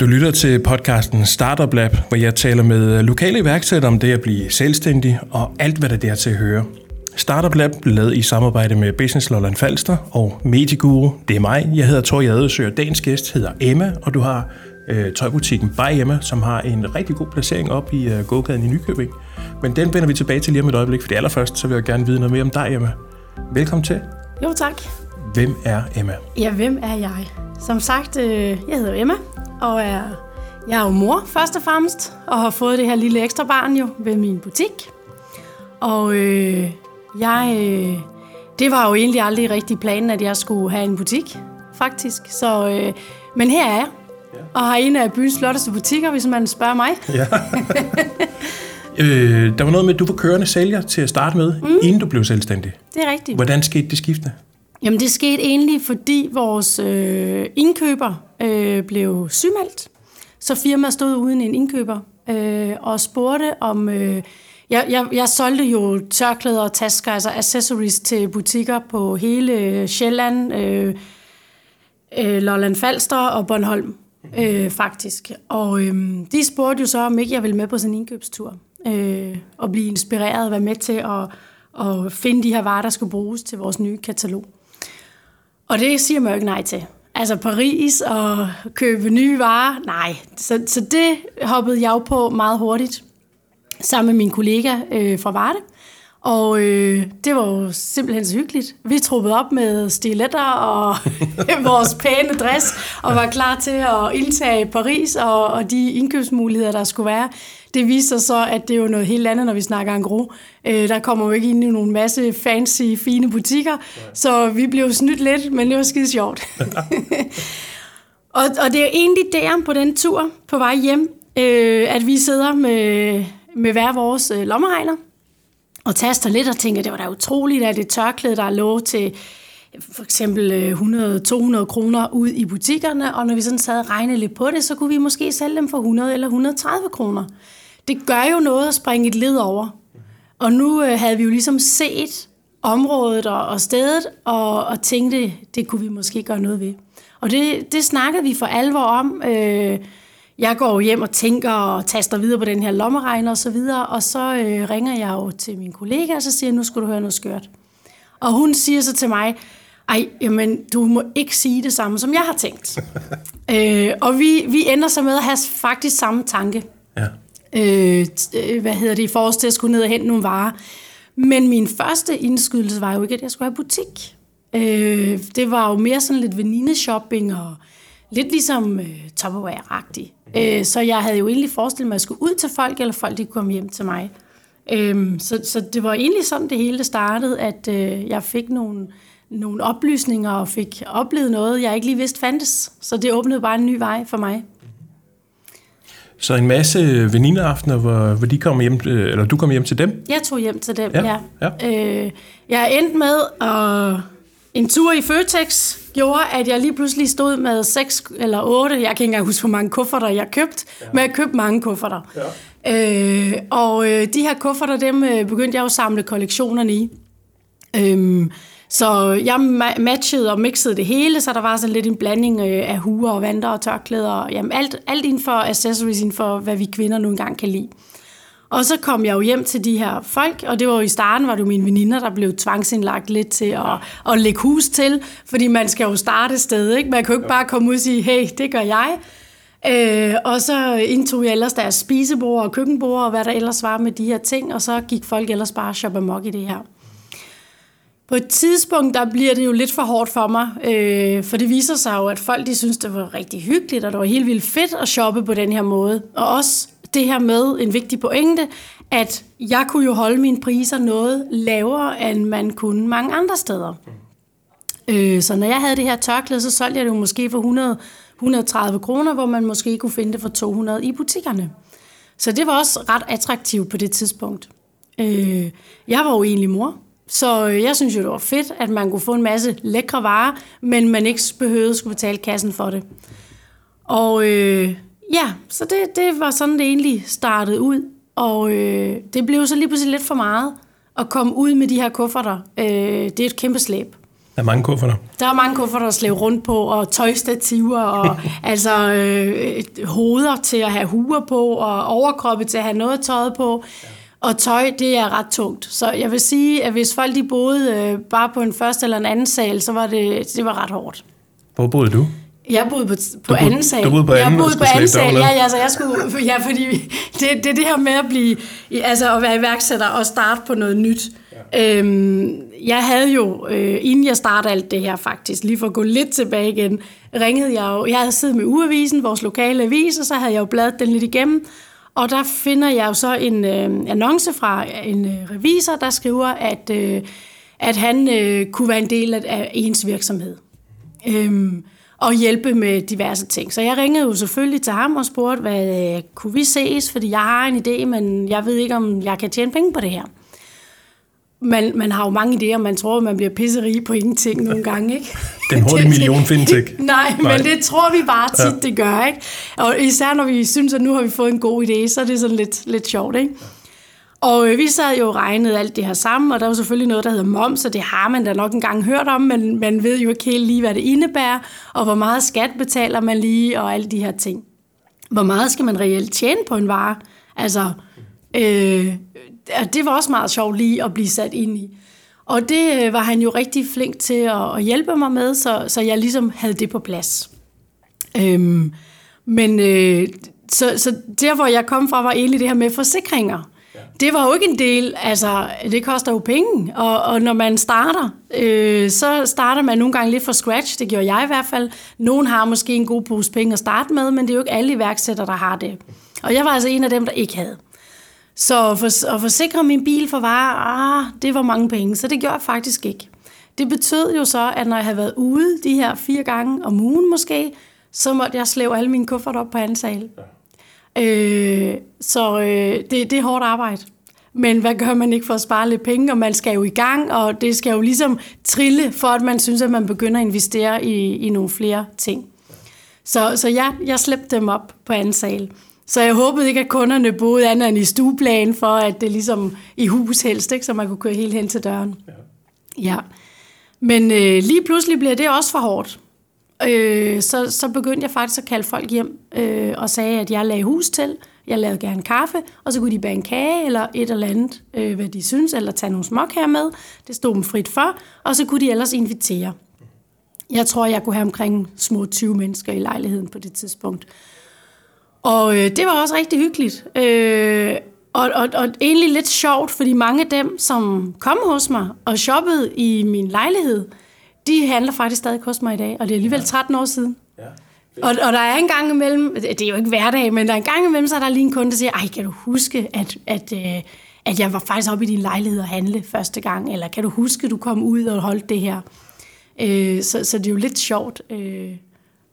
Du lytter til podcasten Startup Lab, hvor jeg taler med lokale iværksættere om det at blive selvstændig og alt, hvad der der til at høre. Startup Lab blev lavet i samarbejde med Business Lolland Falster og Mediguru. Det er mig. Jeg hedder Tor Jadesø, og dagens gæst hedder Emma, og du har øh, tøjbutikken By Emma, som har en rigtig god placering op i øh, gågaden i Nykøbing. Men den vender vi tilbage til lige om et øjeblik, for det allerførst, så vil jeg gerne vide noget mere om dig, Emma. Velkommen til. Jo, tak. Hvem er Emma? Ja, hvem er jeg? Som sagt, øh, jeg hedder Emma, og er, jeg er jo mor først og fremmest, og har fået det her lille ekstra barn jo ved min butik. Og øh, jeg, øh, det var jo egentlig aldrig rigtig planen, at jeg skulle have en butik, faktisk. Så, øh, men her er jeg, og har en af byens flotteste butikker, hvis man spørger mig. Ja. øh, der var noget med, at du var kørende sælger til at starte med, mm. inden du blev selvstændig. Det er rigtigt. Hvordan skete det skifte? Jamen det skete egentlig, fordi vores øh, indkøber øh, blev sygemeldt. Så firmaet stod uden en indkøber øh, og spurgte om... Øh, jeg, jeg, jeg solgte jo tørklæder og tasker, altså accessories til butikker på hele Sjælland, øh, øh, Lolland Falster og Bornholm, øh, faktisk. Og øh, de spurgte jo så, om ikke jeg ville med på sådan en indkøbstur øh, og blive inspireret og være med til at, at finde de her varer, der skulle bruges til vores nye katalog. Og det siger man jo ikke nej til. Altså Paris og købe nye varer, nej. Så, så det hoppede jeg jo på meget hurtigt, sammen med min kollega øh, fra Varde. Og øh, det var jo simpelthen så hyggeligt. Vi truppede op med stiletter og vores pæne dress, og var klar til at indtage Paris og, og de indkøbsmuligheder, der skulle være. Det viste sig så, at det er jo noget helt andet, når vi snakker angro. Øh, der kommer jo ikke ind i nogle masse fancy, fine butikker, ja. så vi blev snydt lidt, men det var skide sjovt. og, og det er egentlig der på den tur på vej hjem, øh, at vi sidder med, med hver vores øh, lommeregner, og taster lidt og tænker, det var da utroligt, at det tørklæde, der lå til for eksempel øh, 100-200 kroner ud i butikkerne, og når vi sådan sad og regnede lidt på det, så kunne vi måske sælge dem for 100 eller 130 kroner. Det gør jo noget at springe et led over. Og nu øh, havde vi jo ligesom set området og, og stedet, og, og tænkte, det kunne vi måske gøre noget ved. Og det, det snakkede vi for alvor om. Øh, jeg går hjem og tænker og taster videre på den her lommeregner og så videre, og så øh, ringer jeg jo til min kollega, og så siger jeg, nu skal du høre noget skørt. Og hun siger så til mig, ej, jamen, du må ikke sige det samme, som jeg har tænkt. øh, og vi, vi ender så med at have faktisk samme tanke. Ja. Øh, øh, hvad hedder det, i forhold til at skulle ned og hente nogle varer. Men min første indskydelse var jo ikke, at jeg skulle have butik. Øh, det var jo mere sådan lidt veninde-shopping og lidt ligesom øh, Tupperware-agtigt. Øh, så jeg havde jo egentlig forestillet mig, at jeg skulle ud til folk, eller folk de kunne komme hjem til mig. Øh, så, så det var egentlig sådan, det hele startede, at øh, jeg fik nogle, nogle oplysninger og fik oplevet noget, jeg ikke lige vidste fandtes. Så det åbnede bare en ny vej for mig. Så en masse venindeaftener, hvor, hvor de kom hjem, øh, eller du kom hjem til dem? Jeg tog hjem til dem, ja. ja. ja. Øh, jeg endte med at en tur i Føtex gjorde, at jeg lige pludselig stod med seks eller otte, jeg kan ikke engang huske, hvor mange kufferter jeg købte, ja. men jeg købte mange kufferter. Ja. Øh, og øh, de her kufferter, dem øh, begyndte jeg jo at samle kollektionerne i. Øh, så jeg matchede og mixede det hele, så der var sådan lidt en blanding øh, af huer og vanter og tørklæder. Og, jamen alt, alt inden for accessories, inden for hvad vi kvinder nu engang kan lide. Og så kom jeg jo hjem til de her folk, og det var jo i starten, var det jo mine veninder, der blev tvangsindlagt lidt til at, at lægge hus til, fordi man skal jo starte sted, ikke? Man kan jo ikke bare komme ud og sige, hey, det gør jeg. Øh, og så indtog jeg ellers deres spisebord og køkkenbord, og hvad der ellers var med de her ting, og så gik folk ellers bare shop amok i det her. På et tidspunkt, der bliver det jo lidt for hårdt for mig, øh, for det viser sig jo, at folk de synes, det var rigtig hyggeligt, og det var helt vildt fedt at shoppe på den her måde. Og også det her med en vigtig pointe, at jeg kunne jo holde mine priser noget lavere, end man kunne mange andre steder. Øh, så når jeg havde det her tørklæde, så solgte jeg det jo måske for 100, 130 kroner, hvor man måske kunne finde det for 200 i butikkerne. Så det var også ret attraktivt på det tidspunkt. Øh, jeg var jo egentlig mor, så jeg synes jo, det var fedt, at man kunne få en masse lækre varer, men man ikke behøvede at skulle betale kassen for det. Og øh, Ja, så det, det var sådan, det egentlig startede ud. Og øh, det blev så lige pludselig lidt for meget at komme ud med de her kufferter. Øh, det er et kæmpe slæb. Der er mange kufferter. Der er mange kufferter at slæve rundt på, og tøjstativer, og altså øh, hoveder til at have huer på, og overkroppe til at have noget tøjet på. Og tøj, det er ret tungt. Så jeg vil sige, at hvis folk de boede øh, bare på en første eller en anden sal, så var det, det var ret hårdt. Hvor boede du? Jeg boede på, på boede, anden sal. Du boede på anden, jeg boede på anden sal, ja, ja, så jeg skulle, ja, fordi det, det er det her med at blive, altså at være iværksætter og starte på noget nyt. Ja. Øhm, jeg havde jo, øh, inden jeg startede alt det her faktisk, lige for at gå lidt tilbage igen, ringede jeg jo, jeg havde siddet med Uavisen, vores lokale avis, og så havde jeg jo bladet den lidt igennem, og der finder jeg jo så en øh, annonce fra en øh, revisor, der skriver, at, øh, at han øh, kunne være en del af, af ens virksomhed. Øhm, og hjælpe med diverse ting. Så jeg ringede jo selvfølgelig til ham og spurgte, hvad øh, kunne vi ses, fordi jeg har en idé, men jeg ved ikke, om jeg kan tjene penge på det her. Man, man har jo mange idéer, man tror, man bliver pisserig på ingenting nogle gange, ikke? Den hurtige million ikke. Nej, Nej, men det tror vi bare tit, ja. det gør, ikke? Og især når vi synes, at nu har vi fået en god idé, så er det sådan lidt, lidt sjovt, ikke? Og øh, vi sad jo og regnede alt det her sammen, og der var selvfølgelig noget, der hedder moms, og det har man da nok engang hørt om, men man ved jo ikke helt lige, hvad det indebærer, og hvor meget skat betaler man lige, og alle de her ting. Hvor meget skal man reelt tjene på en vare? Altså, øh, det var også meget sjovt lige at blive sat ind i. Og det øh, var han jo rigtig flink til at, at hjælpe mig med, så, så jeg ligesom havde det på plads. Øhm, men øh, så, så der, hvor jeg kom fra, var egentlig det her med forsikringer det var jo ikke en del, altså det koster jo penge, og, og når man starter, øh, så starter man nogle gange lidt fra scratch, det gjorde jeg i hvert fald. Nogen har måske en god pose penge at starte med, men det er jo ikke alle iværksættere, der har det. Og jeg var altså en af dem, der ikke havde. Så for, at forsikre min bil for varer, ah, det var mange penge, så det gjorde jeg faktisk ikke. Det betød jo så, at når jeg havde været ude de her fire gange om ugen måske, så måtte jeg slæve alle mine kufferter op på anden sal. Ja. Øh, så øh, det, det er hårdt arbejde. Men hvad gør man ikke for at spare lidt penge? Og man skal jo i gang, og det skal jo ligesom trille, for at man synes, at man begynder at investere i, i nogle flere ting. Så, så ja, jeg slæbte dem op på anden sal. Så jeg håbede ikke, at kunderne boede andet end i stueplan, for at det ligesom i hus helst, ikke? så man kunne køre helt hen til døren. Ja. ja. Men øh, lige pludselig bliver det også for hårdt øh, så, så begyndte jeg faktisk at kalde folk hjem øh, og sagde, at jeg lagde hus til. Jeg lavede gerne kaffe, og så kunne de bage en kage eller et eller andet, øh, hvad de synes, eller tage nogle smok her med. Det stod dem frit for, og så kunne de ellers invitere. Jeg tror, jeg kunne have omkring små 20 mennesker i lejligheden på det tidspunkt. Og øh, det var også rigtig hyggeligt. Øh, og, og, og egentlig lidt sjovt, fordi mange af dem, som kom hos mig og shoppede i min lejlighed, de handler faktisk stadig hos mig i dag, og det er alligevel 13 år siden. Ja. Og, og der er en gang imellem, det er jo ikke hverdag, men der er en gang imellem, så er der lige en kunde, der siger, ej, kan du huske, at, at, øh, at jeg var faktisk oppe i din lejlighed og handle første gang, eller kan du huske, at du kom ud og holdt det her? Øh, så, så det er jo lidt sjovt, øh,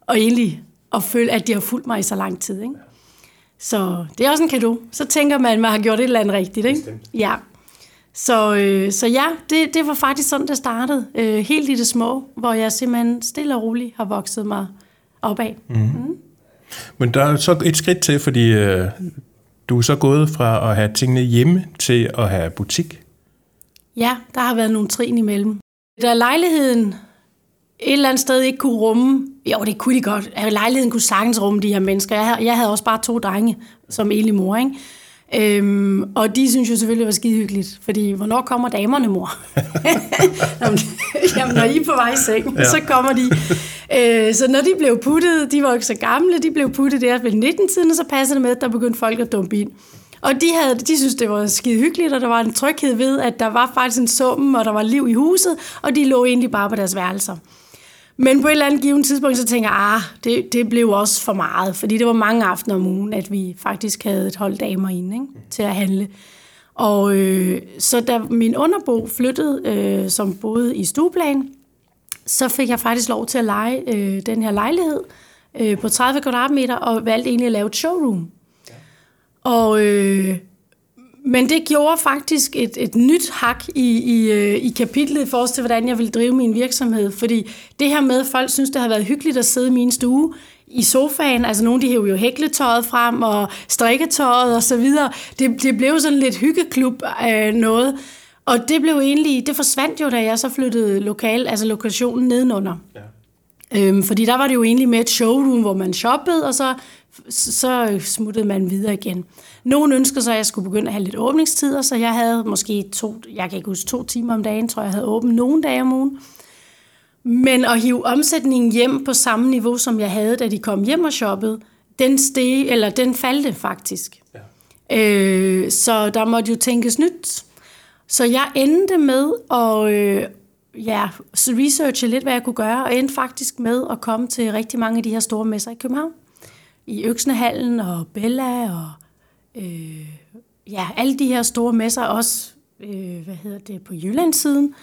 og egentlig at føle, at de har fulgt mig i så lang tid. Ikke? Så det er også en kado. Så tænker man, at man har gjort et eller andet rigtigt. Ikke? Ja. Så, øh, så ja, det, det var faktisk sådan, det startede. Øh, helt i det små, hvor jeg simpelthen stille og roligt har vokset mig opad. Mm. Mm. Men der er så et skridt til, fordi øh, du er så gået fra at have tingene hjemme til at have butik. Ja, der har været nogle trin imellem. Da lejligheden et eller andet sted ikke kunne rumme, jo det kunne de godt, lejligheden kunne sagtens rumme de her mennesker. Jeg havde, jeg havde også bare to drenge som enlig mor, ikke? Øhm, og de synes jo selvfølgelig, det var skide hyggeligt, fordi hvornår kommer damerne, mor? Jamen, når I er på vej i seng, ja. så kommer de. Øh, så når de blev puttet, de var ikke så gamle, de blev puttet der ved 19-tiden, og så passede det med, at der begyndte folk at dumpe ind. Og de, havde, de synes, det var skide hyggeligt, og der var en tryghed ved, at der var faktisk en sum, og der var liv i huset, og de lå egentlig bare på deres værelser. Men på et eller andet givet tidspunkt, så tænker jeg, ah, det, det blev også for meget, fordi det var mange aftener om ugen, at vi faktisk havde et hold damer inde ikke, til at handle. Og øh, så da min underbo flyttede, øh, som boede i stueplan, så fik jeg faktisk lov til at lege øh, den her lejlighed øh, på 30 kvadratmeter, og valgte egentlig at lave et showroom. Og øh, men det gjorde faktisk et, et nyt hak i, i, øh, i kapitlet i forhold til, hvordan jeg ville drive min virksomhed. Fordi det her med, at folk synes, det har været hyggeligt at sidde i min stue i sofaen. Altså nogle de hæver jo hækletøjet frem og strikketøjet og så videre. Det, det blev sådan lidt hyggeklub af noget. Og det blev egentlig, det forsvandt jo, da jeg så flyttede lokal, altså lokationen nedenunder. Ja. Øhm, fordi der var det jo egentlig med et showroom, hvor man shoppede, og så, så smuttede man videre igen. Nogle ønsker så, at jeg skulle begynde at have lidt åbningstider, så jeg havde måske to, jeg kan ikke huske, to timer om dagen, tror jeg, jeg havde åbent nogle dage om ugen. Men at hive omsætningen hjem på samme niveau, som jeg havde, da de kom hjem og shoppede, den steg, eller den faldt faktisk. Ja. Øh, så der måtte jo tænkes nyt. Så jeg endte med at øh, ja, researche lidt, hvad jeg kunne gøre, og endte faktisk med at komme til rigtig mange af de her store messer i København. I Øksnehallen og Bella og øh, ja, alle de her store messer, også øh, hvad hedder det, på Jyllandssiden.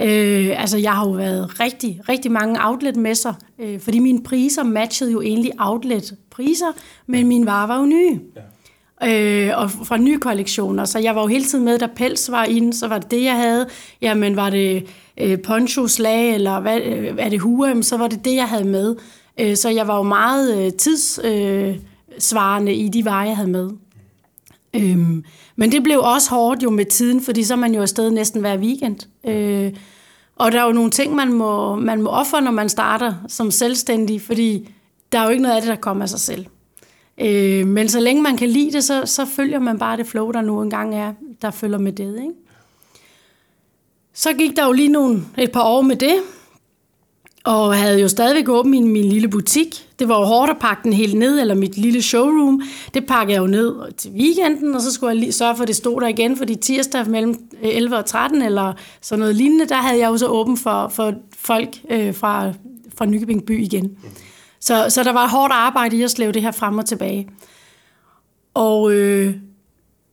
Øh, altså, jeg har jo været rigtig, rigtig mange outlet-messer, øh, fordi mine priser matchede jo egentlig outlet-priser, men mine varer var jo nye. Ja. Øh, og fra nye kollektioner, så jeg var jo hele tiden med, da pels var inde, så var det det, jeg havde. Jamen, var det øh, poncho, slag, eller hvad, øh, er det hue, så var det det, jeg havde med. Øh, så jeg var jo meget øh, tidssvarende øh, i de varer, jeg havde med. Øhm, men det blev også hårdt jo med tiden, fordi så er man jo afsted næsten hver weekend. Øh, og der er jo nogle ting, man må, man må ofre, når man starter som selvstændig, fordi der er jo ikke noget af det, der kommer af sig selv. Øh, men så længe man kan lide det, så, så følger man bare det flow, der nu engang er, der følger med det. Ikke? Så gik der jo lige nogle, et par år med det, og havde jo stadigvæk åben min, min lille butik. Det var jo hårdt at pakke den helt ned, eller mit lille showroom. Det pakkede jeg jo ned til weekenden, og så skulle jeg lige sørge for, at det stod der igen, fordi tirsdag mellem øh, 11 og 13, eller sådan noget lignende, der havde jeg jo så åben for, for folk øh, fra, fra Nykøbing by igen. Så, så der var hårdt arbejde i at slæve det her frem og tilbage. Og øh,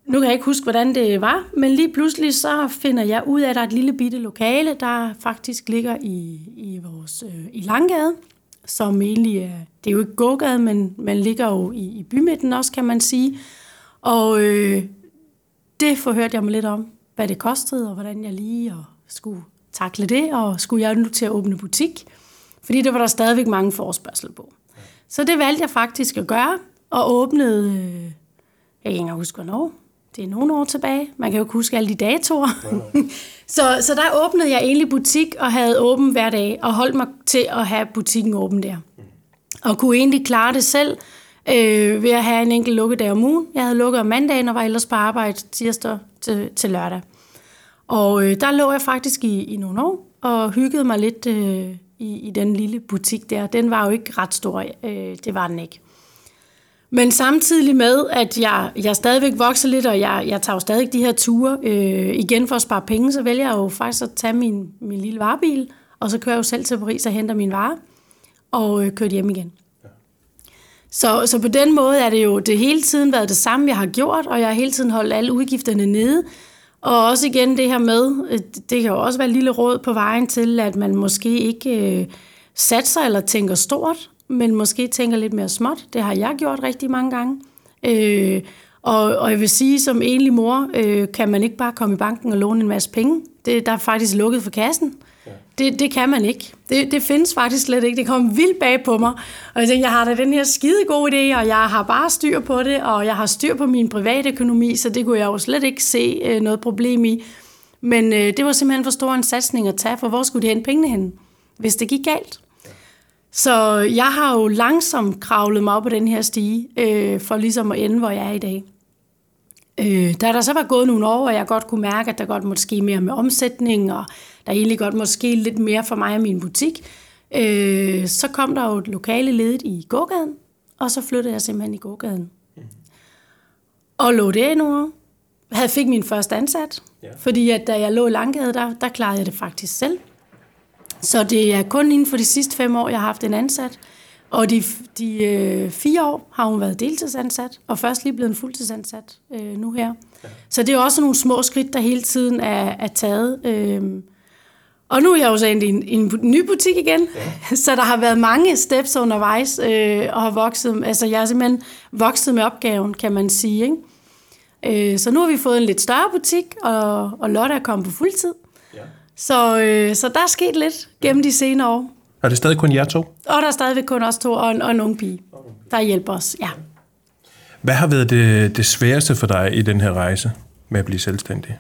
nu kan jeg ikke huske, hvordan det var, men lige pludselig så finder jeg ud af, at der er et lille bitte lokale, der faktisk ligger i, i vores øh, i Langgade, som egentlig er, det er jo ikke gågade, men man ligger jo i, i bymidten også, kan man sige. Og øh, det forhørte jeg mig lidt om, hvad det kostede, og hvordan jeg lige og skulle takle det, og skulle jeg nu til at åbne butik, fordi det var der stadigvæk mange forspørgsel på. Så det valgte jeg faktisk at gøre, og åbnede, øh, jeg kan ikke engang huske hvornår, det er nogle år tilbage. Man kan jo ikke huske alle de datoer. så, så der åbnede jeg egentlig butik og havde åben hver dag og holdt mig til at have butikken åben der. Og kunne egentlig klare det selv øh, ved at have en enkelt lukkedag om ugen. Jeg havde lukket om mandagen og var ellers på arbejde tirsdag til, til lørdag. Og øh, der lå jeg faktisk i, i nogle år og hyggede mig lidt øh, i, i den lille butik der. Den var jo ikke ret stor, øh, det var den ikke. Men samtidig med, at jeg, jeg stadigvæk vokser lidt, og jeg, jeg tager jo stadig de her ture øh, igen for at spare penge, så vælger jeg jo faktisk at tage min, min lille varebil, og så kører jeg jo selv til Paris og henter min varer, og øh, kører hjem igen. Ja. Så, så på den måde er det jo det hele tiden været det samme, jeg har gjort, og jeg har hele tiden holdt alle udgifterne nede. Og også igen det her med, øh, det kan jo også være et lille råd på vejen til, at man måske ikke øh, satser eller tænker stort, men måske tænker lidt mere småt. Det har jeg gjort rigtig mange gange. Øh, og, og jeg vil sige, som enlig mor, øh, kan man ikke bare komme i banken og låne en masse penge. Det, der er faktisk lukket for kassen. Ja. Det, det kan man ikke. Det, det findes faktisk slet ikke. Det kom vildt bag på mig. Og jeg tænkte, jeg har da den her skide gode idé, og jeg har bare styr på det, og jeg har styr på min private økonomi, så det kunne jeg jo slet ikke se øh, noget problem i. Men øh, det var simpelthen for stor en satsning at tage, for hvor skulle de hente pengene hen, hvis det gik galt? Så jeg har jo langsomt kravlet mig op på den her stige, øh, for ligesom at ende, hvor jeg er i dag. Øh, da der så var gået nogle år, og jeg godt kunne mærke, at der godt måtte ske mere med omsætning, og der egentlig godt måtte ske lidt mere for mig og min butik, øh, så kom der jo et lokale ledet i gågaden, og så flyttede jeg simpelthen i gågaden. Mm. Og lå det år. Jeg fik min første ansat, ja. fordi at da jeg lå i Langgade, der, der klarede jeg det faktisk selv. Så det er kun inden for de sidste fem år, jeg har haft en ansat. Og de, de øh, fire år har hun været deltidsansat, og først lige blevet en fuldtidsansat øh, nu her. Ja. Så det er også nogle små skridt, der hele tiden er, er taget. Øh, og nu er jeg jo så i en, en ny butik igen, ja. så der har været mange steps undervejs, øh, og har vokset, altså jeg har simpelthen vokset med opgaven, kan man sige. Ikke? Øh, så nu har vi fået en lidt større butik, og, og Lotte er kommet på fuldtid. Så, øh, så der er sket lidt gennem de senere år. Er det stadig kun jer to? Og der er stadigvæk kun os to og en, og en ung pige, der hjælper os, ja. Hvad har været det, det sværeste for dig i den her rejse med at blive selvstændig?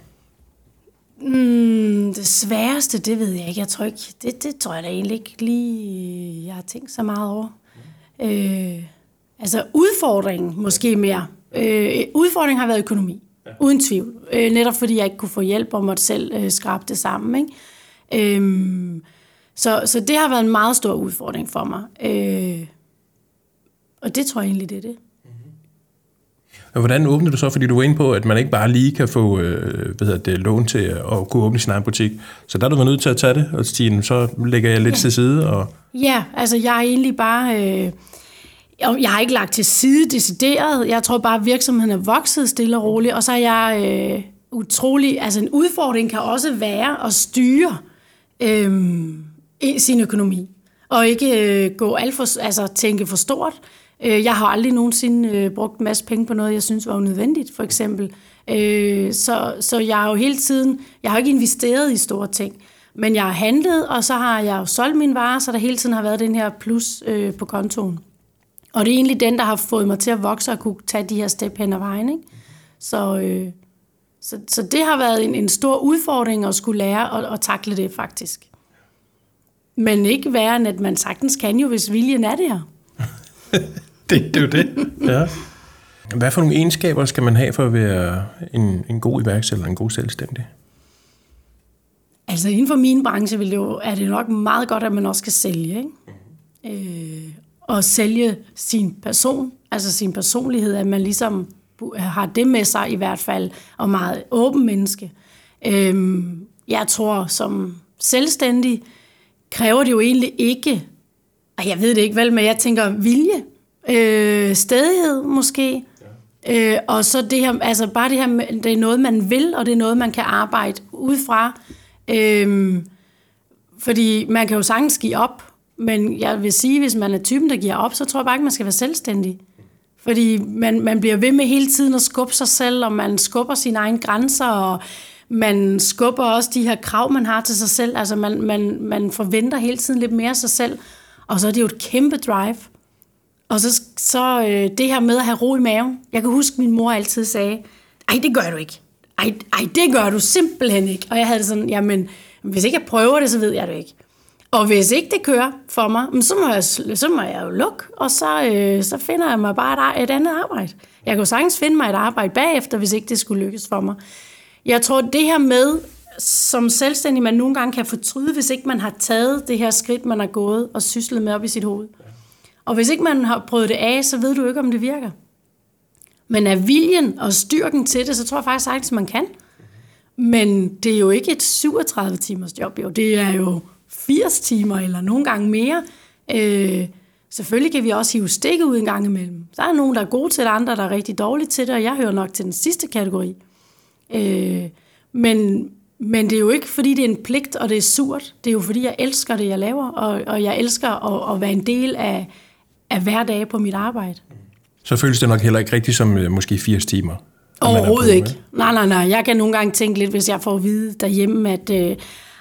Mm, det sværeste, det ved jeg ikke. Jeg tror ikke, det, det tror jeg da egentlig ikke lige, jeg har tænkt så meget over. Øh, altså udfordringen måske mere. Øh, udfordringen har været økonomi, ja. uden tvivl. Øh, netop fordi jeg ikke kunne få hjælp og måtte selv øh, skrabe det sammen. Ikke? Øh, så, så det har været en meget stor udfordring for mig. Øh, og det tror jeg egentlig, det er det. Og hvordan åbner du så, fordi du var inde på, at man ikke bare lige kan få øh, hvad hedder det, lån til at kunne åbne sin egen butik. Så der er du været nødt til at tage det og sige, så lægger jeg lidt ja. til side. Og... Ja, altså jeg er egentlig bare... Øh, jeg har ikke lagt til side decideret. Jeg tror bare, at virksomheden er vokset stille og roligt. Og så er jeg øh, utrolig... Altså en udfordring kan også være at styre øh, sin økonomi. Og ikke øh, gå alt for, altså tænke for stort. Øh, jeg har aldrig nogensinde øh, brugt en masse penge på noget, jeg synes var unødvendigt, for eksempel. Øh, så, så jeg har jo hele tiden, jeg har ikke investeret i store ting, men jeg har handlet, og så har jeg jo solgt mine varer, så der hele tiden har været den her plus øh, på kontoen. Og det er egentlig den, der har fået mig til at vokse og kunne tage de her step hen ad vejen. Ikke? Så, øh, så, så det har været en, en stor udfordring at skulle lære at, at takle det faktisk. Men ikke værre end, at man sagtens kan jo, hvis viljen er der. det, det er jo det. Ja. Hvad for nogle egenskaber skal man have for at være en, en god iværksætter, en god selvstændig? Altså inden for min branche vil det jo, er det nok meget godt, at man også kan sælge. Ikke? Øh, og sælge sin person, altså sin personlighed, at man ligesom har det med sig i hvert fald, og meget åben menneske. Øh, jeg tror, som selvstændig kræver det jo egentlig ikke, og jeg ved det ikke vel, men jeg tænker vilje øh, stedighed måske. Ja. Øh, og så det her, altså bare det her, det er noget, man vil, og det er noget, man kan arbejde ud fra. Øh, fordi man kan jo sagtens give op, men jeg vil sige, hvis man er typen, der giver op, så tror jeg bare ikke, man skal være selvstændig. Fordi man, man bliver ved med hele tiden at skubbe sig selv, og man skubber sine egne grænser, og man skubber også de her krav, man har til sig selv. Altså man, man, man forventer hele tiden lidt mere af sig selv. Og så er det jo et kæmpe drive. Og så, så øh, det her med at have ro i maven. Jeg kan huske, at min mor altid sagde, ej, det gør du ikke. Ej, ej, det gør du simpelthen ikke. Og jeg havde det sådan, jamen, hvis ikke jeg prøver det, så ved jeg det ikke. Og hvis ikke det kører for mig, så må jeg, så må jeg jo lukke, og så, øh, så finder jeg mig bare et, et andet arbejde. Jeg kunne sagtens finde mig et arbejde bagefter, hvis ikke det skulle lykkes for mig. Jeg tror, det her med, som selvstændig, man nogle gange kan fortryde, hvis ikke man har taget det her skridt, man har gået og syslet med op i sit hoved. Og hvis ikke man har prøvet det af, så ved du ikke, om det virker. Men er viljen og styrken til det, så tror jeg faktisk sagtens, man kan. Men det er jo ikke et 37 timers job, jo. Det er jo 80 timer eller nogle gange mere. Øh, selvfølgelig kan vi også hive stikke ud en gang imellem. Der er nogen, der er gode til det, andre, der er rigtig dårlige til det, og jeg hører nok til den sidste kategori. Øh, men, men det er jo ikke, fordi det er en pligt, og det er surt. Det er jo, fordi jeg elsker det, jeg laver, og, og jeg elsker at, at være en del af, af hver dag på mit arbejde. Så føles det nok heller ikke rigtigt som øh, måske 80 timer? Overhovedet ikke. Nej, nej, nej. Jeg kan nogle gange tænke lidt, hvis jeg får at vide derhjemme, at øh,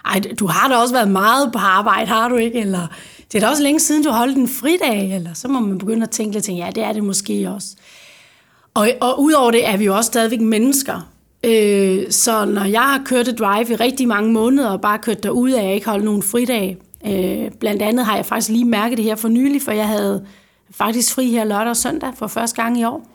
ej, du har da også været meget på arbejde, har du ikke? Eller det er da også længe siden, du holdt en fridag, eller så må man begynde at tænke lidt, ja, det er det måske også. Og, og udover det er vi jo også stadigvæk mennesker. Øh, så når jeg har kørt et drive i rigtig mange måneder, og bare kørt derud af, jeg ikke holdt nogen fridag, øh, blandt andet har jeg faktisk lige mærket det her for nylig, for jeg havde faktisk fri her lørdag og søndag for første gang i år.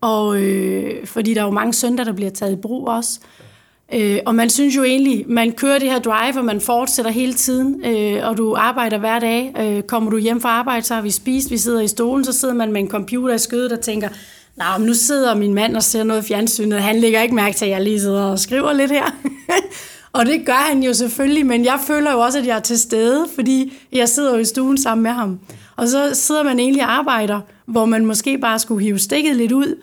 Og øh, fordi der er jo mange søndage, der bliver taget i brug også. Øh, Øh, og man synes jo egentlig, man kører det her drive, og man fortsætter hele tiden, øh, og du arbejder hver dag. Øh, kommer du hjem fra arbejde, så har vi spist, vi sidder i stolen, så sidder man med en computer i skødet og tænker, Nå, men nu sidder min mand og ser noget fjernsynet, han lægger ikke mærke til, at jeg lige sidder og skriver lidt her. og det gør han jo selvfølgelig, men jeg føler jo også, at jeg er til stede, fordi jeg sidder jo i stuen sammen med ham. Og så sidder man egentlig og arbejder, hvor man måske bare skulle hive stikket lidt ud,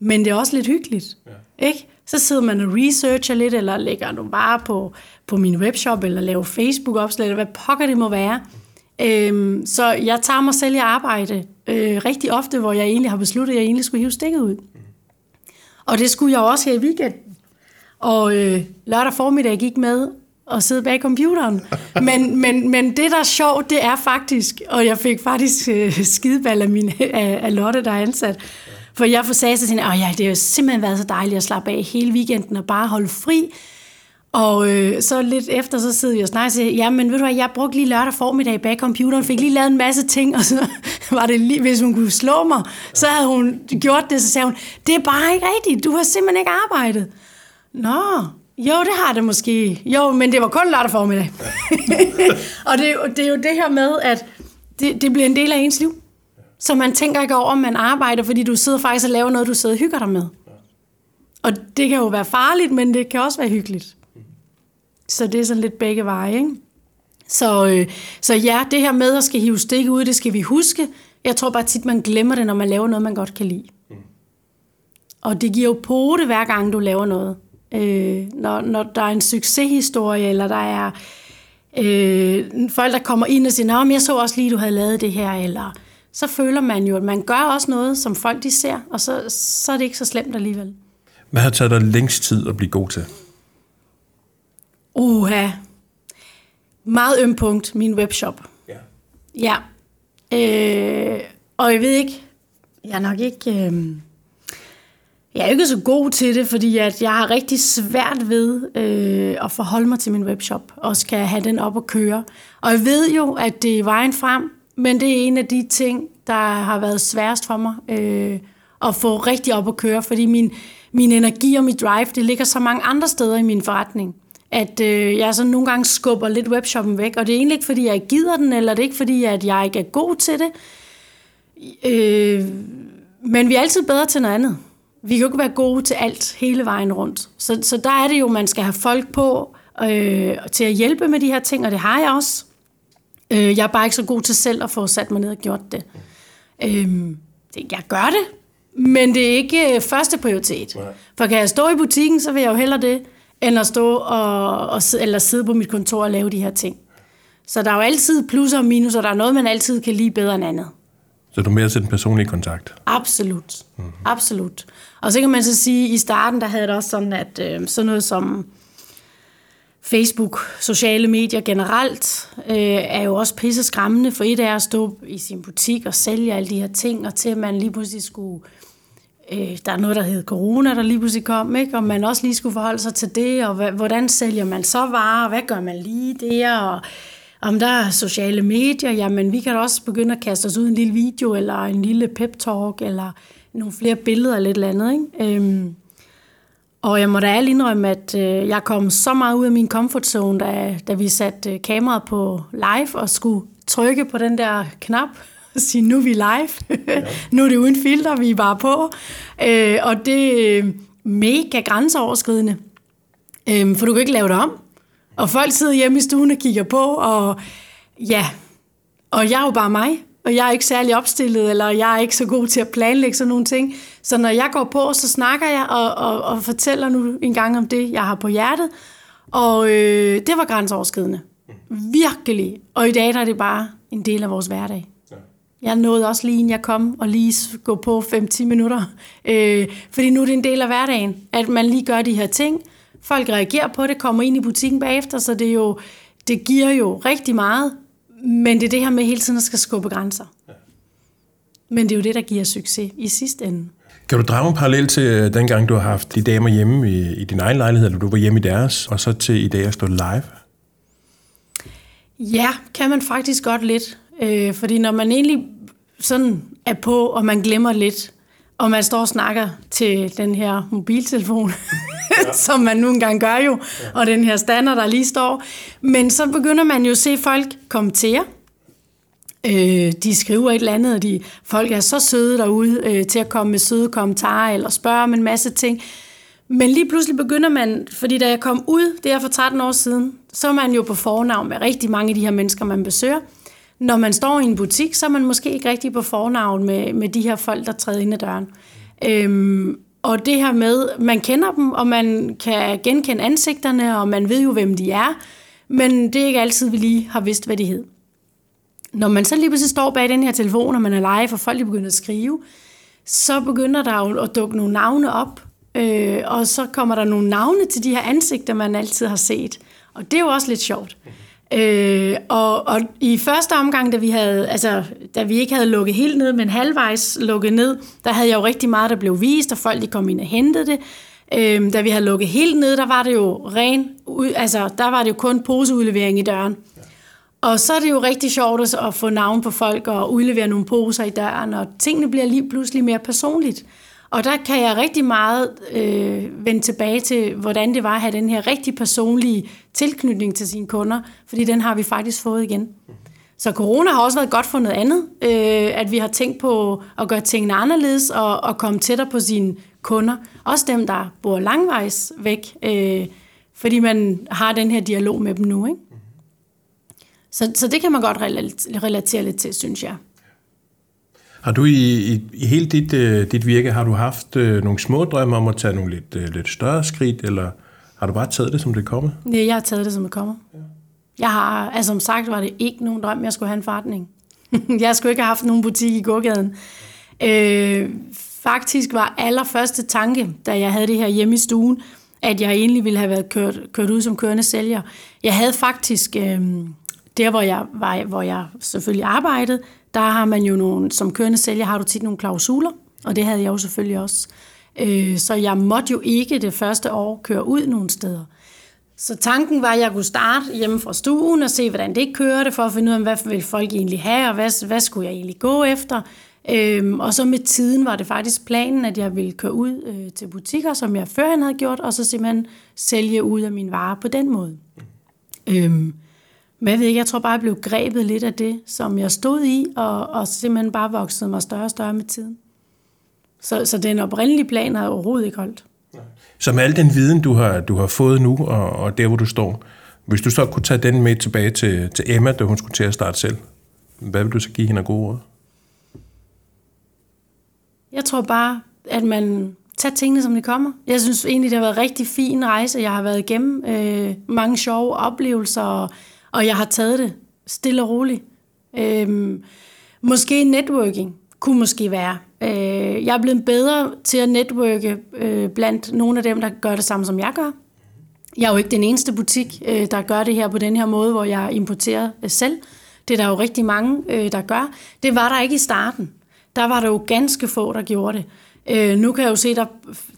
men det er også lidt hyggeligt. Ja. Ikke? Så sidder man og researcher lidt, eller lægger nogle bare på, på min webshop, eller laver Facebook-opslag, eller hvad pokker det må være. Øhm, så jeg tager mig selv i arbejde øh, rigtig ofte, hvor jeg egentlig har besluttet, at jeg egentlig skulle hive stikket ud. Og det skulle jeg også her i weekenden. Og øh, lørdag formiddag gik med at sidde bag computeren. Men, men, men det, der er sjovt, det er faktisk, og jeg fik faktisk øh, skideball af, min, af, af Lotte, der er ansat, for jeg sagde til hende, at ja, det har simpelthen været så dejligt at slappe af hele weekenden og bare holde fri. Og øh, så lidt efter, så sidder vi og snakker og siger, ja, men ved du hvad, jeg brugte lige lørdag formiddag bag computeren, fik lige lavet en masse ting, og så var det lige, hvis hun kunne slå mig, så havde hun gjort det, så sagde hun, det er bare ikke rigtigt, du har simpelthen ikke arbejdet. Nå, jo, det har det måske. Jo, men det var kun lørdag formiddag. og det, det er jo det her med, at det, det bliver en del af ens liv. Så man tænker ikke over, om man arbejder, fordi du sidder faktisk og laver noget, du sidder og hygger dig med. Og det kan jo være farligt, men det kan også være hyggeligt. Så det er sådan lidt begge veje, ikke? Så, øh, så ja, det her med at skal hive stik ud, det skal vi huske. Jeg tror bare tit, man glemmer det, når man laver noget, man godt kan lide. Mm. Og det giver jo pote, hver gang du laver noget. Øh, når, når der er en succeshistorie, eller der er øh, folk, der kommer ind og siger, men jeg så også lige, du havde lavet det her, eller så føler man jo, at man gør også noget, som folk de ser, og så, så er det ikke så slemt alligevel. Hvad har taget dig længst tid at blive god til? Uha. Meget øm punkt, min webshop. Ja. Ja. Øh, og jeg ved ikke, jeg er nok ikke... Øh, jeg er ikke så god til det, fordi at jeg har rigtig svært ved øh, at forholde mig til min webshop, og skal have den op at køre. Og jeg ved jo, at det er vejen frem, men det er en af de ting, der har været sværest for mig øh, at få rigtig op at køre, fordi min, min energi og mit drive, det ligger så mange andre steder i min forretning, at øh, jeg så nogle gange skubber lidt webshoppen væk, og det er egentlig ikke, fordi jeg ikke gider den, eller det er ikke, fordi at jeg ikke er god til det, øh, men vi er altid bedre til noget andet. Vi kan jo ikke være gode til alt hele vejen rundt. Så, så der er det jo, man skal have folk på øh, til at hjælpe med de her ting, og det har jeg også. Øh, jeg er bare ikke så god til selv at få sat mig ned og gjort det. Øh, jeg gør det, men det er ikke øh, første prioritet. Nej. For kan jeg stå i butikken, så vil jeg jo hellere det, end at stå og, og, eller sidde på mit kontor og lave de her ting. Så der er jo altid plusser og minuser, der er noget, man altid kan lide bedre end andet. Så du er mere til den personlige kontakt? Absolut. Mm-hmm. Absolut. Og så kan man så sige, at i starten, der havde det også sådan, at øh, sådan noget som Facebook, sociale medier generelt, øh, er jo også pisse skræmmende, for et er at stå i sin butik og sælge alle de her ting, og til at man lige pludselig skulle... Øh, der er noget, der hedder corona, der lige pludselig kom, ikke? og man også lige skulle forholde sig til det, og hvordan sælger man så varer, og hvad gør man lige der, og om der er sociale medier, jamen vi kan da også begynde at kaste os ud en lille video, eller en lille pep-talk, eller nogle flere billeder eller et eller andet. Ikke? Øhm, og jeg må da alle indrømme, at øh, jeg kom så meget ud af min comfort zone, da, da vi satte øh, kameraet på live og skulle trykke på den der knap og sige, nu er vi live. Ja. nu er det uden filter, vi er bare på. Øh, og det er mega grænseoverskridende. Øh, for du kan ikke lave det om. Og folk sidder hjemme i stuen og kigger på, og ja, og jeg er jo bare mig og jeg er ikke særlig opstillet, eller jeg er ikke så god til at planlægge sådan nogle ting. Så når jeg går på, så snakker jeg og, og, og fortæller nu en gang om det, jeg har på hjertet. Og øh, det var grænseoverskridende. Virkelig. Og i dag der er det bare en del af vores hverdag. Jeg nåede også lige, inden jeg kom, og lige gå på 5-10 minutter. Øh, fordi nu er det en del af hverdagen, at man lige gør de her ting. Folk reagerer på det, kommer ind i butikken bagefter, så det, jo, det giver jo rigtig meget. Men det er det her med hele tiden at skal skubbe grænser. Ja. Men det er jo det, der giver succes i sidste ende. Kan du drage en parallel til øh, dengang, du har haft de damer hjemme i, i din egen lejlighed, eller du var hjemme i deres, og så til i dag at stå live? Ja, kan man faktisk godt lidt. Øh, fordi når man egentlig sådan er på, og man glemmer lidt, og man står og snakker til den her mobiltelefon, ja. som man nu engang gør jo, ja. og den her standard, der lige står. Men så begynder man jo at se folk kommentere. Øh, de skriver et eller andet, og de, folk er så søde derude øh, til at komme med søde kommentarer, eller spørge om en masse ting. Men lige pludselig begynder man, fordi da jeg kom ud, det er for 13 år siden, så er man jo på fornavn med rigtig mange af de her mennesker, man besøger. Når man står i en butik, så er man måske ikke rigtig på fornavn med, med de her folk, der træder ind ad døren. Øhm, og det her med, man kender dem, og man kan genkende ansigterne, og man ved jo, hvem de er, men det er ikke altid, vi lige har vidst, hvad de hed. Når man så lige pludselig står bag den her telefon, og man er live, og folk begynder at skrive, så begynder der jo at dukke nogle navne op, øh, og så kommer der nogle navne til de her ansigter, man altid har set. Og det er jo også lidt sjovt. Øh, og, og i første omgang, da vi, havde, altså, da vi ikke havde lukket helt ned, men halvvejs lukket ned, der havde jeg jo rigtig meget, der blev vist, og folk de kom ind og hentede det. Øh, da vi havde lukket helt ned, der var det jo ren, altså der var det jo kun poseudlevering i døren. Og så er det jo rigtig sjovt at få navn på folk og udlevere nogle poser i døren, og tingene bliver lige pludselig mere personligt. Og der kan jeg rigtig meget øh, vende tilbage til, hvordan det var at have den her rigtig personlige tilknytning til sine kunder, fordi den har vi faktisk fået igen. Så corona har også været godt for noget andet, øh, at vi har tænkt på at gøre tingene anderledes og, og komme tættere på sine kunder. Også dem, der bor langvejs væk, øh, fordi man har den her dialog med dem nu. Ikke? Så, så det kan man godt relatere lidt til, synes jeg. Har du i, i, i hele dit, øh, dit virke, har du haft øh, nogle små drømme om at tage nogle lidt, øh, lidt større skridt, eller har du bare taget det, som det kommer? Nej, jeg har taget det, som det kommer. Ja. Jeg har, altså som sagt, var det ikke nogen drøm, jeg skulle have en forretning. jeg skulle ikke have haft nogen butik i gågaden. Øh, faktisk var allerførste tanke, da jeg havde det her hjemme i stuen, at jeg egentlig ville have været kørt, kørt ud som kørende sælger. Jeg havde faktisk, øh, der hvor jeg, var, hvor jeg selvfølgelig arbejdede, der har man jo nogle, som kørende sælger har du tit nogle klausuler, og det havde jeg jo selvfølgelig også. Øh, så jeg måtte jo ikke det første år køre ud nogen steder. Så tanken var, at jeg kunne starte hjemme fra stuen og se, hvordan det kørte, for at finde ud af, hvad vil folk egentlig have, og hvad, hvad skulle jeg egentlig gå efter. Øhm, og så med tiden var det faktisk planen, at jeg ville køre ud øh, til butikker, som jeg førhen havde gjort, og så simpelthen sælge ud af min varer på den måde. Øhm, men jeg ved ikke, jeg tror bare, jeg blev grebet lidt af det, som jeg stod i, og, og simpelthen bare voksede mig større og større med tiden. Så, så den oprindelige plan har overhovedet ikke holdt. Så med al den viden, du har, du har fået nu, og, og der, hvor du står, hvis du så kunne tage den med tilbage til, til Emma, da hun skulle til at starte selv, hvad vil du så give hende af gode råd? Jeg tror bare, at man tager tingene, som de kommer. Jeg synes egentlig, det har været en rigtig fin rejse. Jeg har været igennem øh, mange sjove oplevelser, og, og jeg har taget det stille og roligt. Øhm, måske networking kunne måske være. Øh, jeg er blevet bedre til at netværke øh, blandt nogle af dem, der gør det samme, som jeg gør. Jeg er jo ikke den eneste butik, øh, der gør det her på den her måde, hvor jeg importerer øh, selv. Det er der jo rigtig mange, øh, der gør. Det var der ikke i starten. Der var der jo ganske få, der gjorde det. Øh, nu kan jeg jo se, der,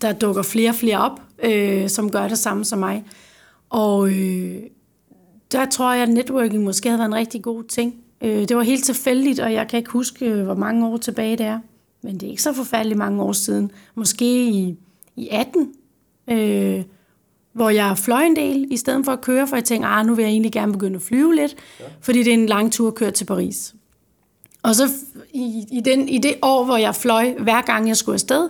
der dukker flere og flere op, øh, som gør det samme som mig. Og øh, der tror jeg, at networking måske havde været en rigtig god ting. Øh, det var helt tilfældigt, og jeg kan ikke huske, øh, hvor mange år tilbage det er. Men det er ikke så forfærdeligt mange år siden. Måske i, i 18, øh, hvor jeg fløj en del, i stedet for at køre, for jeg tænkte, ah, nu vil jeg egentlig gerne begynde at flyve lidt, ja. fordi det er en lang tur at køre til Paris. Og så i, i, den, i det år, hvor jeg fløj, hver gang jeg skulle afsted,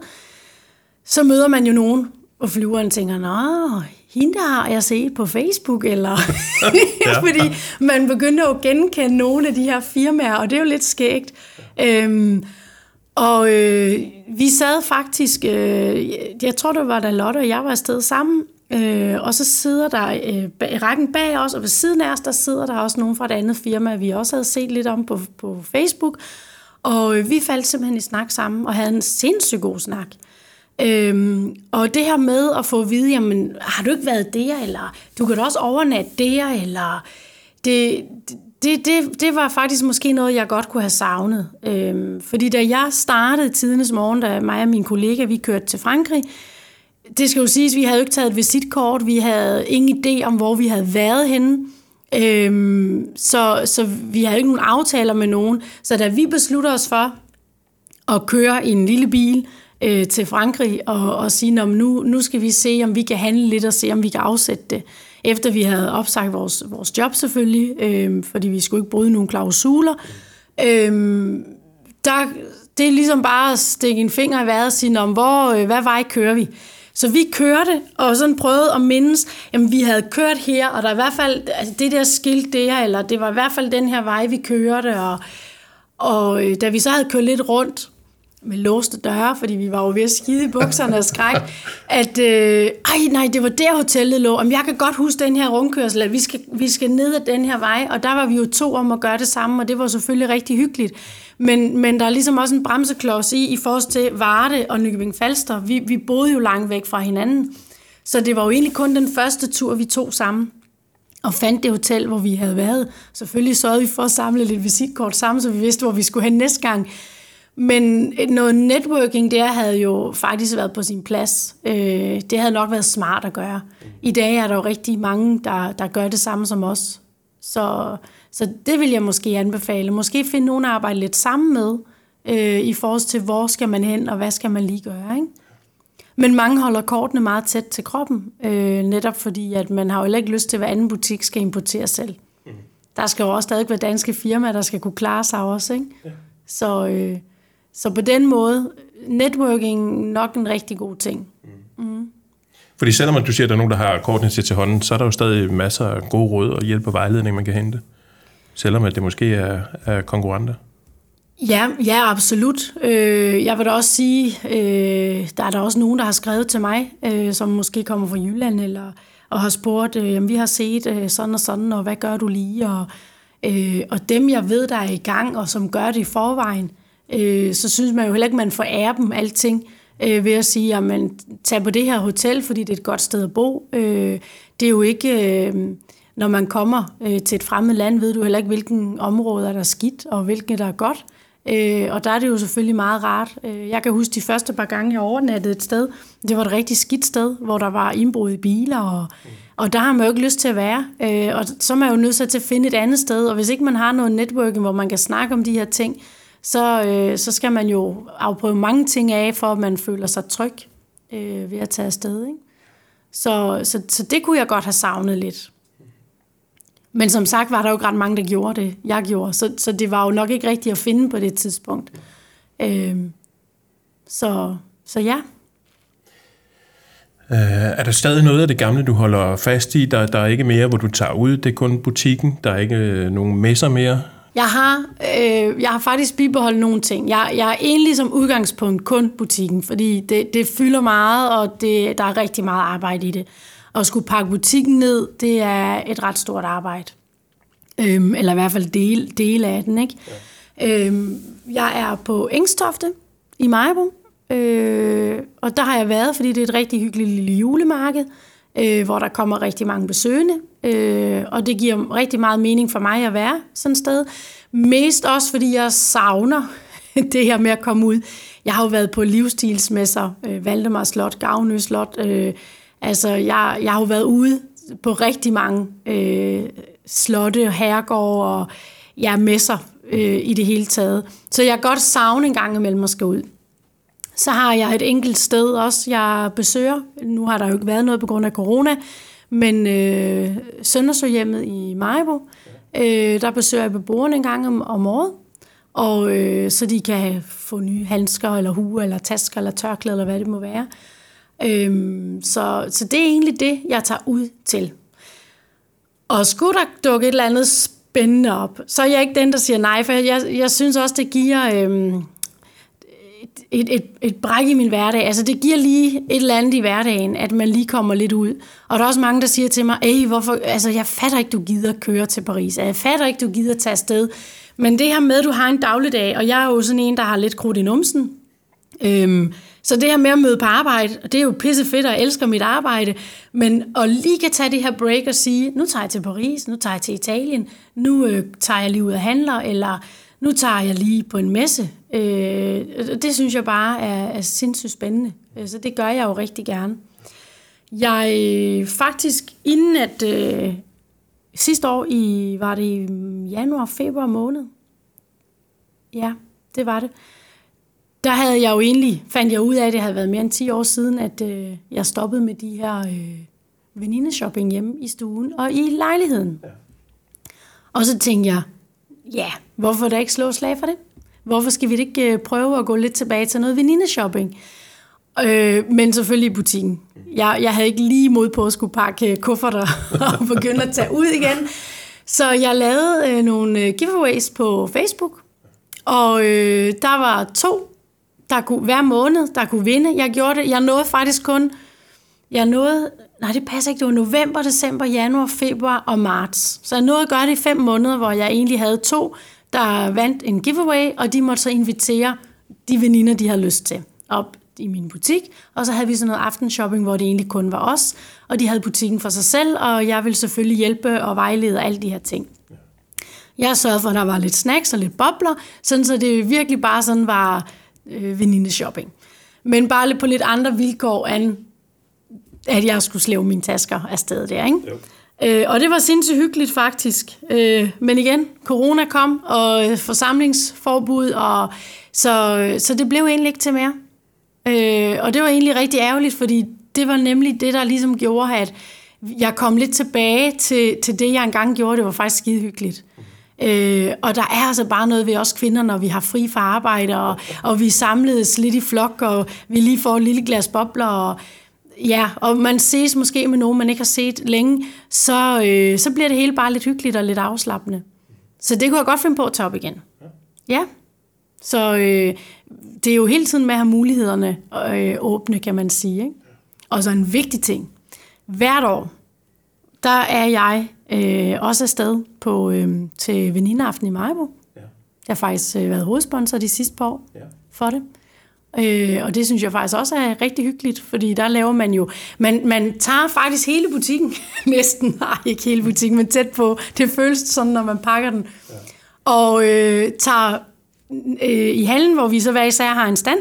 så møder man jo nogen, og flyveren tænker, nå, hende der har jeg set på Facebook, eller... Fordi man begynder at genkende nogle af de her firmaer, og det er jo lidt skægt. Øhm, og øh, vi sad faktisk, øh, jeg tror det var da Lotte og jeg var afsted sammen, øh, og så sidder der øh, i rækken bag os, og ved siden af os, der sidder der også nogen fra et andet firma, vi også havde set lidt om på, på Facebook, og øh, vi faldt simpelthen i snak sammen, og havde en sindssygt god snak. Øhm, og det her med at få at vide, jamen, har du ikke været der, eller du kan da også overnatte der, eller det, det, det, det var faktisk måske noget, jeg godt kunne have savnet. Øhm, fordi da jeg startede tidens morgen, da mig og min kollega, vi kørte til Frankrig, det skal jo siges, vi havde jo ikke taget et visitkort, vi havde ingen idé om, hvor vi havde været henne. Øhm, så, så vi havde ikke nogen aftaler med nogen. Så da vi beslutter os for at køre i en lille bil, øh, til Frankrig og, og sige, nu, nu skal vi se, om vi kan handle lidt og se, om vi kan afsætte det. Efter vi havde opsagt vores, vores job selvfølgelig, øh, fordi vi skulle ikke bryde nogle klausuler. Øh, der, det er ligesom bare at stikke en finger i vejret og sige, hvor, øh, hvad vej kører vi? Så vi kørte og sådan prøvede at mindes, at vi havde kørt her, og der er i hvert fald altså det der skilt der, eller det var i hvert fald den her vej, vi kørte, og, og øh, da vi så havde kørt lidt rundt, med låste døre, fordi vi var jo ved at skide i bukserne og skræk, at øh, ej nej, det var der hotellet lå. Om jeg kan godt huske den her rundkørsel, at vi skal, vi skal ned ad den her vej, og der var vi jo to om at gøre det samme, og det var selvfølgelig rigtig hyggeligt. Men, men der er ligesom også en bremseklods i, i forhold til Varde og Nykøbing Falster. Vi, vi boede jo langt væk fra hinanden. Så det var jo egentlig kun den første tur, vi tog sammen og fandt det hotel, hvor vi havde været. Selvfølgelig sørgede vi for at samle lidt visitkort sammen, så vi vidste, hvor vi skulle hen næste gang. Men noget networking der havde jo faktisk været på sin plads. Øh, det havde nok været smart at gøre. I dag er der jo rigtig mange, der, der gør det samme som os. Så, så det vil jeg måske anbefale. Måske finde nogen at arbejde lidt sammen med, øh, i forhold til, hvor skal man hen, og hvad skal man lige gøre. Ikke? Men mange holder kortene meget tæt til kroppen, øh, netop fordi, at man har jo ikke lyst til, at hver anden butik skal importere selv. Mm. Der skal jo også stadig være danske firmaer, der skal kunne klare sig også. Ikke? Ja. Så, øh, så på den måde, networking nok en rigtig god ting. Mm. Mm. Fordi selvom du siger, at der er nogen, der har kortene til honden, så er der jo stadig masser af gode råd og hjælp og vejledning, man kan hente. Selvom at det måske er, er konkurrenter. Ja, ja, absolut. Øh, jeg vil da også sige, øh, der er der også nogen, der har skrevet til mig, øh, som måske kommer fra Jylland, eller, og har spurgt, øh, jamen, vi har set øh, sådan og sådan, og hvad gør du lige? Og, øh, og dem, jeg ved, der er i gang, og som gør det i forvejen, øh, så synes man jo heller ikke, man forærer dem alting øh, ved at sige, at man tager på det her hotel, fordi det er et godt sted at bo. Øh, det er jo ikke... Øh, når man kommer øh, til et fremmed land, ved du heller ikke, hvilken områder der er skidt, og hvilken der er godt. Øh, og der er det jo selvfølgelig meget rart. Øh, jeg kan huske de første par gange, jeg overnattede et sted. Det var et rigtig skidt sted, hvor der var indbrud i biler, og, og der har man jo ikke lyst til at være. Øh, og så er man jo nødt til at finde et andet sted, og hvis ikke man har noget networking, hvor man kan snakke om de her ting, så, øh, så skal man jo afprøve mange ting af, for at man føler sig tryg øh, ved at tage afsted. Ikke? Så, så, så det kunne jeg godt have savnet lidt. Men som sagt var der jo ikke ret mange, der gjorde det, jeg gjorde. Så, så det var jo nok ikke rigtigt at finde på det tidspunkt. Øh, så, så ja. Uh, er der stadig noget af det gamle, du holder fast i? Der, der er ikke mere, hvor du tager ud. Det er kun butikken. Der er ikke øh, nogen messer mere. Jeg har, øh, jeg har faktisk bibeholdt nogle ting. Jeg, jeg er egentlig som udgangspunkt kun butikken, fordi det, det fylder meget, og det, der er rigtig meget arbejde i det. At skulle pakke butikken ned, det er et ret stort arbejde. Øhm, eller i hvert fald del, dele af den. Ikke? Ja. Øhm, jeg er på Engstofte i Majbo, øh, og der har jeg været, fordi det er et rigtig hyggeligt lille julemarked, øh, hvor der kommer rigtig mange besøgende, øh, og det giver rigtig meget mening for mig at være sådan et sted. Mest også, fordi jeg savner det her med at komme ud. Jeg har jo været på livsstilsmesser, øh, Valdemar Slot, Gavnø Slot, øh, Altså, jeg, jeg har jo været ude på rigtig mange øh, slotte, herregårde og ja, messer øh, i det hele taget. Så jeg kan godt savne en gang imellem at skal ud. Så har jeg et enkelt sted også, jeg besøger. Nu har der jo ikke været noget på grund af corona, men øh, Søndersøhjemmet i Majbo, øh, der besøger jeg beboerne en gang om, om året. Og øh, så de kan få nye handsker, eller hue, eller tasker, eller tørklæder, eller hvad det må være. Øhm, så, så det er egentlig det, jeg tager ud til. Og skulle der dukke et eller andet spændende op, så er jeg ikke den, der siger nej, for jeg, jeg synes også, det giver øhm, et, et, et bræk i min hverdag. Altså det giver lige et eller andet i hverdagen, at man lige kommer lidt ud. Og der er også mange, der siger til mig, Ej, hvorfor, altså jeg fatter ikke, du gider køre til Paris. Altså, jeg fatter ikke, du gider tage afsted. Men det her med, at du har en dagligdag, og jeg er jo sådan en, der har lidt krudt i numsen. Øhm, så det her med at møde på arbejde, det er jo pisse fedt, og jeg elsker mit arbejde, men at lige kan tage det her break og sige, nu tager jeg til Paris, nu tager jeg til Italien, nu øh, tager jeg lige ud og handler, eller nu tager jeg lige på en messe. Øh, det synes jeg bare er, er sindssygt spændende. Øh, så det gør jeg jo rigtig gerne. Jeg faktisk, inden at øh, sidste år, i, var det i januar, februar måned, ja, det var det, der havde jeg jo egentlig, fandt jeg ud af, at det havde været mere end 10 år siden, at øh, jeg stoppede med de her øh, venindeshopping hjemme i stuen og i lejligheden. Ja. Og så tænkte jeg, ja, hvorfor da ikke slå slag for det? Hvorfor skal vi ikke øh, prøve at gå lidt tilbage til noget venindeshopping? Øh, men selvfølgelig i butikken. Jeg, jeg havde ikke lige mod på at skulle pakke øh, kufferter og begynde at tage ud igen. Så jeg lavede øh, nogle øh, giveaways på Facebook, og øh, der var to der kunne, hver måned, der kunne vinde. Jeg gjorde det, jeg nåede faktisk kun, jeg nåede, nej det passer ikke, det var november, december, januar, februar og marts. Så jeg nåede at gøre det i fem måneder, hvor jeg egentlig havde to, der vandt en giveaway, og de måtte så invitere de veninder, de havde lyst til op i min butik. Og så havde vi sådan noget aftenshopping, hvor det egentlig kun var os, og de havde butikken for sig selv, og jeg ville selvfølgelig hjælpe og vejlede alle de her ting. Jeg sørgede for, at der var lidt snacks og lidt bobler, sådan så det virkelig bare sådan var øh, veninde-shopping. Men bare lidt på lidt andre vilkår, end at jeg skulle slæve mine tasker afsted der, ikke? Jo. Øh, og det var sindssygt hyggeligt faktisk. Øh, men igen, corona kom, og øh, forsamlingsforbud, og så, øh, så det blev egentlig ikke til mere. Øh, og det var egentlig rigtig ærgerligt, fordi det var nemlig det, der ligesom gjorde, at jeg kom lidt tilbage til, til det, jeg engang gjorde. Det var faktisk skide hyggeligt. Øh, og der er altså bare noget ved os kvinder, når vi har fri fra arbejde, og, og vi samledes lidt i flok, og vi lige får et lille glas bobler, og, ja, og man ses måske med nogen, man ikke har set længe, så, øh, så bliver det hele bare lidt hyggeligt og lidt afslappende. Så det kunne jeg godt finde på at tage op igen. Ja. Så øh, det er jo hele tiden med at have mulighederne øh, åbne, kan man sige. Ikke? Og så en vigtig ting. Hvert år, der er jeg øh, også afsted på, øh, til venindeaften i Majbo. Ja. Jeg har faktisk øh, været hovedsponsor de sidste par år ja. for det. Øh, og det synes jeg faktisk også er rigtig hyggeligt, fordi der laver man jo, man, man tager faktisk hele butikken, næsten, nej ikke hele butikken, men tæt på, det føles sådan, når man pakker den, ja. og øh, tager øh, i hallen, hvor vi så hver især har en stand,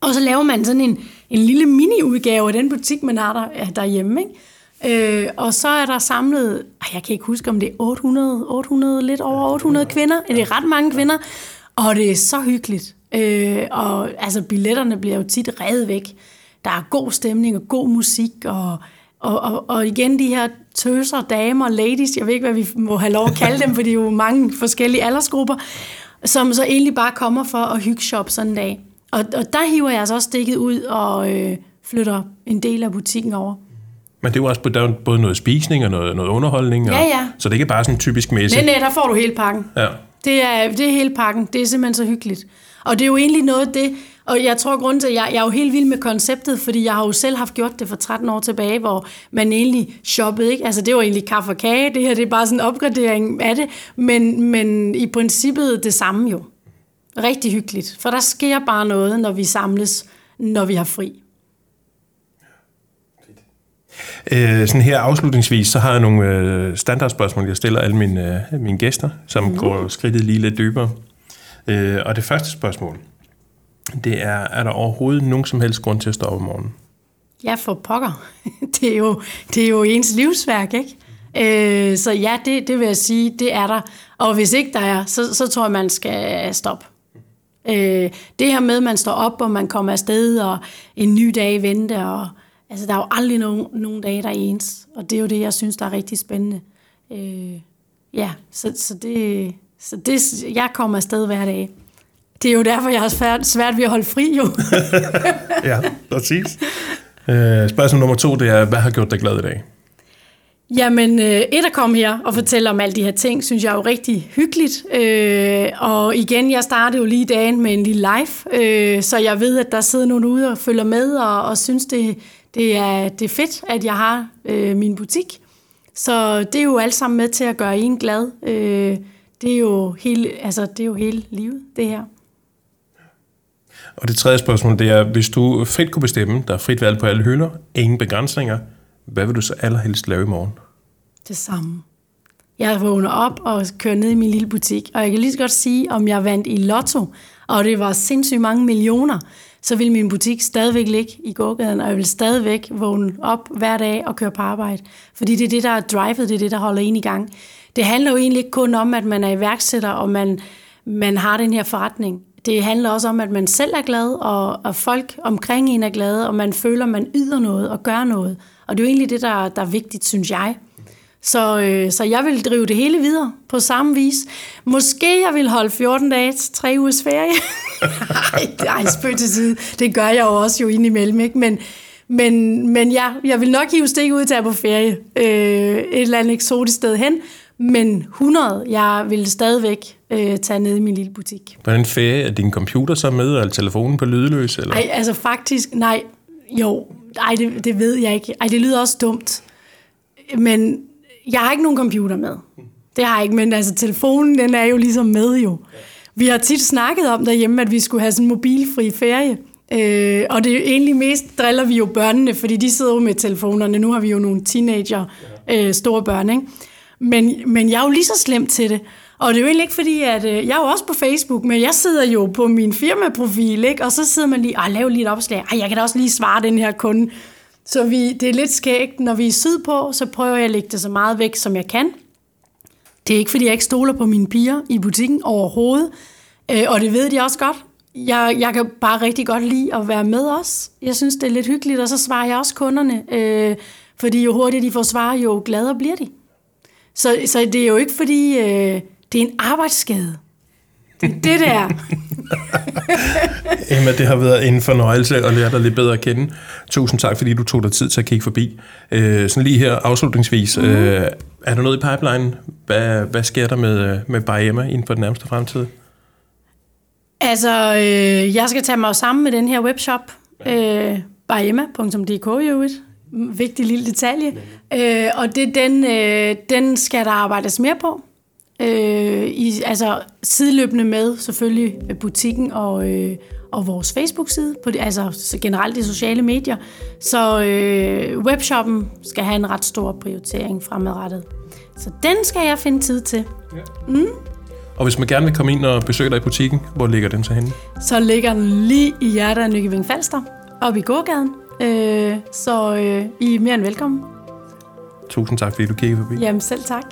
og så laver man sådan en, en lille mini-udgave af den butik, man har der, derhjemme, ikke? Øh, og så er der samlet, jeg kan ikke huske, om det er 800, 800 lidt over 800 kvinder. Det er ret mange kvinder, og det er så hyggeligt. Øh, og altså, billetterne bliver jo tit revet væk. Der er god stemning og god musik, og, og, og, og igen de her tøser, damer, ladies, jeg ved ikke, hvad vi må have lov at kalde dem, for det er jo mange forskellige aldersgrupper, som så egentlig bare kommer for at hygge shop sådan en dag. Og, og der hiver jeg altså også stikket ud og øh, flytter en del af butikken over. Men det er jo også der er både noget spisning og noget, noget underholdning. Og, ja, ja. Så det er ikke bare sådan en typisk messe. Nej, nej, der får du hele pakken. Ja. Det er, det er hele pakken. Det er simpelthen så hyggeligt. Og det er jo egentlig noget af det, og jeg tror grund til, at jeg, jeg er jo helt vild med konceptet, fordi jeg har jo selv haft gjort det for 13 år tilbage, hvor man egentlig shoppede, ikke? Altså det var egentlig kaffe og kage, det her det er bare sådan en opgradering af det, men, men i princippet det samme jo. Rigtig hyggeligt, for der sker bare noget, når vi samles, når vi har fri. Øh, sådan her afslutningsvis, så har jeg nogle øh, standardspørgsmål, jeg stiller alle mine, øh, mine gæster, som mm. går skridtet lige lidt dybere. Øh, og det første spørgsmål, det er, er der overhovedet nogen som helst grund til at stå op om morgenen? Ja, for pokker. Det er jo, det er jo ens livsværk, ikke? Øh, så ja, det, det vil jeg sige, det er der. Og hvis ikke der er, så, så tror jeg, man skal stoppe. Øh, det her med, at man står op, og man kommer afsted, og en ny dag venter, og altså, der er jo aldrig nogen, nogen dage, der er ens. Og det er jo det, jeg synes, der er rigtig spændende. Øh, ja, så, så det, så det, jeg kommer afsted hver dag. Det er jo derfor, jeg har svært, svært ved at holde fri, jo. ja, præcis. Øh, spørgsmål nummer to, det er, hvad har gjort dig glad i dag? Jamen, øh, et at komme her og fortælle om alle de her ting, synes jeg er jo rigtig hyggeligt. Øh, og igen, jeg startede jo lige dagen med en lille live, øh, så jeg ved, at der sidder nogen ude og følger med og, og synes, det, det, er, det er fedt, at jeg har øh, min butik. Så det er jo alt sammen med til at gøre en glad. Øh, det er jo hele, altså, det er jo hele livet, det her. Og det tredje spørgsmål, det er, hvis du frit kunne bestemme, der er frit valg på alle hylder, ingen begrænsninger, hvad vil du så allerhelst lave i morgen? Det samme. Jeg vågner op og kører ned i min lille butik, og jeg kan lige så godt sige, om jeg vandt i lotto, og det var sindssygt mange millioner, så vil min butik stadigvæk ligge i gågaden, og jeg vil stadigvæk vågne op hver dag og køre på arbejde. Fordi det er det, der er drivet, det er det, der holder en i gang det handler jo egentlig ikke kun om, at man er iværksætter, og man, man har den her forretning. Det handler også om, at man selv er glad, og, og folk omkring en er glade, og man føler, man yder noget og gør noget. Og det er jo egentlig det, der, der er vigtigt, synes jeg. Så, øh, så jeg vil drive det hele videre på samme vis. Måske jeg vil holde 14 dage til tre ugers ferie. Ej, spøg til side. Det gør jeg jo også jo indimellem, ikke? Men, men, men ja, jeg vil nok hive stik ud til at på ferie. Øh, et eller andet eksotisk sted hen. Men 100, jeg vil stadigvæk øh, tage ned i min lille butik. Hvordan ferie? Er din computer så med, eller telefonen på lydløs? Eller? Ej, altså faktisk, nej. Jo, ej, det, det ved jeg ikke. Ej, det lyder også dumt. Men jeg har ikke nogen computer med. Det har jeg ikke, men altså telefonen, den er jo ligesom med jo. Vi har tit snakket om derhjemme, at vi skulle have sådan en mobilfri ferie. Øh, og det er egentlig mest driller vi jo børnene, fordi de sidder jo med telefonerne. Nu har vi jo nogle teenager, øh, store børn, ikke? Men, men jeg er jo lige så slem til det. Og det er jo egentlig ikke fordi, at øh, jeg er jo også på Facebook, men jeg sidder jo på min firmaprofil, ikke? og så sidder man lige, og laver lige et opslag. Ej, jeg kan da også lige svare den her kunde. Så vi, det er lidt skægt. Når vi er sydpå, så prøver jeg at lægge det så meget væk, som jeg kan. Det er ikke, fordi jeg ikke stoler på mine piger i butikken overhovedet. Øh, og det ved de også godt. Jeg, jeg kan bare rigtig godt lide at være med os. Jeg synes, det er lidt hyggeligt, og så svarer jeg også kunderne. Øh, fordi jo hurtigere de får svar, jo gladere bliver de. Så, så det er jo ikke fordi, øh, det er en arbejdsskade. Det er det der. Emma, det har været en fornøjelse at lære dig lidt bedre at kende. Tusind tak, fordi du tog dig tid til at kigge forbi. Øh, sådan lige her afslutningsvis. Mm. Øh, er der noget i pipeline? Hvad, hvad sker der med, med Bayema inden for den nærmeste fremtid? Altså, øh, jeg skal tage mig sammen med den her webshop, øh, bayema.dk i øvrigt. Vigtig lille detalje. Øh, og det, den, øh, den skal der arbejdes mere på. Øh, i, altså sideløbende med selvfølgelig butikken og, øh, og vores Facebook-side, på de, altså generelt de sociale medier. Så øh, webshoppen skal have en ret stor prioritering fremadrettet. Så den skal jeg finde tid til. Ja. Mm. Og hvis man gerne vil komme ind og besøge dig i butikken, hvor ligger den så henne? Så ligger den lige i hjertet af Nykøbing Falster, oppe i gågaden. Øh, så øh, I er mere end velkommen. Tusind tak, fordi du kiggede forbi. Jamen selv tak.